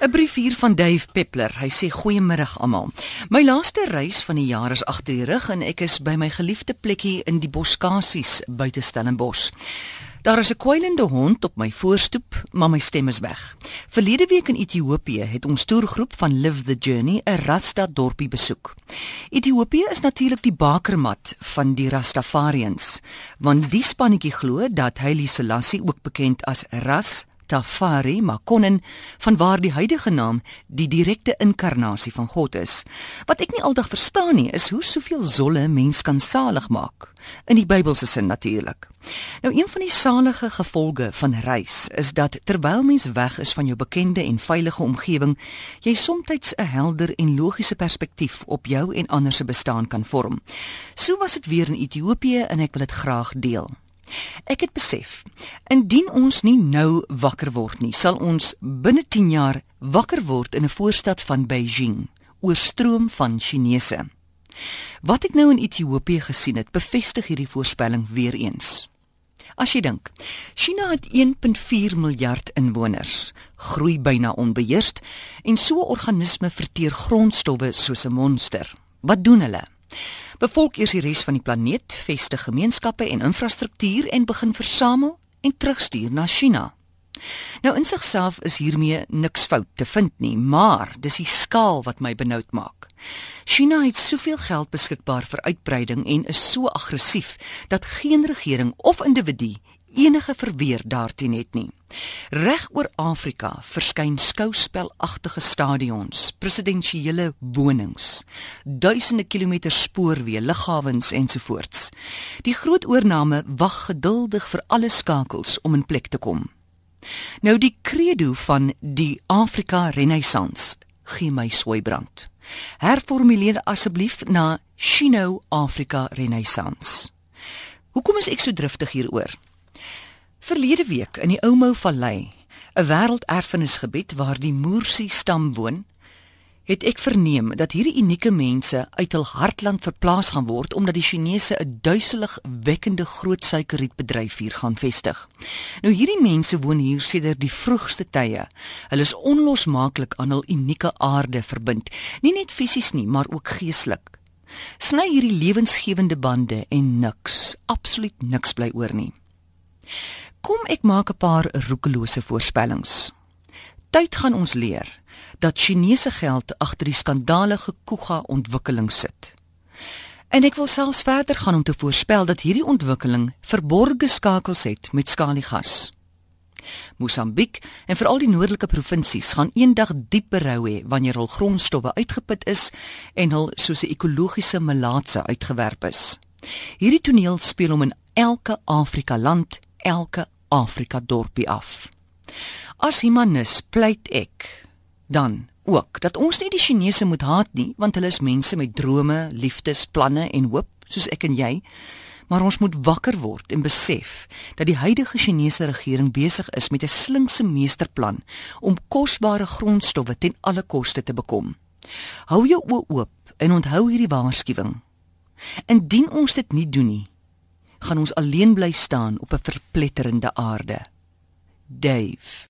'n Brief hier van Dave Peppler. Hy sê goeiemiddag almal. My laaste reis van die jaar is agter die rug en ek is by my geliefde plekkie in die Boskasies buite Stellenbosch. Daar is 'n kwijlende hond op my voorstoep, maar my stem is weg. Verlede week in Ethiopië het ons toergroep van Live the Journey 'n Rasta dorpie besoek. Ethiopië is natuurlik die bakermat van die Rastafariëns, want die spannetjie glo dat Haile Selassie, ook bekend as Ras Tafari Makonnen vanwaar die huidige naam die direkte inkarnasie van God is. Wat ek nie altyd verstaan nie, is hoe soveel zolle mens kan salig maak in die Bybelse sin natuurlik. Nou een van die salige gevolge van reis is dat terwyl mens weg is van jou bekende en veilige omgewing, jy soms 'n helder en logiese perspektief op jou en ander se bestaan kan vorm. So was dit weer in Ethiopië en ek wil dit graag deel. Ek het besef, indien ons nie nou wakker word nie, sal ons binne 10 jaar wakker word in 'n voorstad van Beijing, oorstroom van Chinese. Wat ek nou in Ethiopië gesien het, bevestig hierdie voorspelling weer eens. As jy dink, China het 1.4 miljard inwoners, groei byna onbeheerst en so 'n organisme verteer grondstowwe soos 'n monster. Wat doen hulle? Bevolk eers die res van die planeet, vestig gemeenskappe en infrastruktuur en begin versamel en terugstuur na China. Nou in sigself is hiermee niks fout te vind nie, maar dis die skaal wat my benoud maak. China het soveel geld beskikbaar vir uitbreiding en is so aggressief dat geen regering of individu enige verweer daarteen het nie. Reg oor Afrika verskyn skouspelagtige stadions, presidensiële wonings, duisende kilometers spoorweë, lughawens ensovoorts. Die groot oorname wag geduldig vir alle skakels om in plek te kom. Nou die credo van die Afrika Renaissance gee my swybrand. Herformuleer asseblief na Chino Afrika Renaissance. Hoekom is ek so driftig hieroor? Verlede week in die Oumou Vallei, 'n wêrelderfenisgebied waar die Moorsi stam woon, het ek verneem dat hierdie unieke mense uit hul hartland verplaas gaan word omdat die Chinese 'n duiselig wekkende groot suikerrietbedryf hier gaan vestig. Nou hierdie mense woon hier sedert die vroegste tye. Hulle is onlosmaaklik aan hul unieke aarde verbind, nie net fisies nie, maar ook geestelik. Sny hierdie lewensgewende bande en niks, absoluut niks bly oor nie. Ek maak 'n paar roekelose voorspellings. Tyd gaan ons leer dat Chinese geld agter die skandalige Kuga ontwikkeling sit. En ek wil selfs verder gaan om te voorspel dat hierdie ontwikkeling verborgde skakels het met skaliegas. Mosambiek en veral die noordelike provinsies gaan eendag diep berou hê wanneer hul grondstowwe uitgeput is en hul soos 'n ekologiese malaatse uitgewerp is. Hierdie toneel speel om in elke Afrika land elke Afrika dorpie af. As humanis pleit ek dan ook dat ons nie die Chinese moet haat nie, want hulle is mense met drome, liefdes, planne en hoop soos ek en jy. Maar ons moet wakker word en besef dat die huidige Chinese regering besig is met 'n slinkse meesterplan om kosbare grondstowwe ten alle koste te bekom. Hou jou oë oop en onthou hierdie waarskuwing. Indien ons dit nie doen nie, gaan ons alleen bly staan op 'n verpletterende aarde. Dave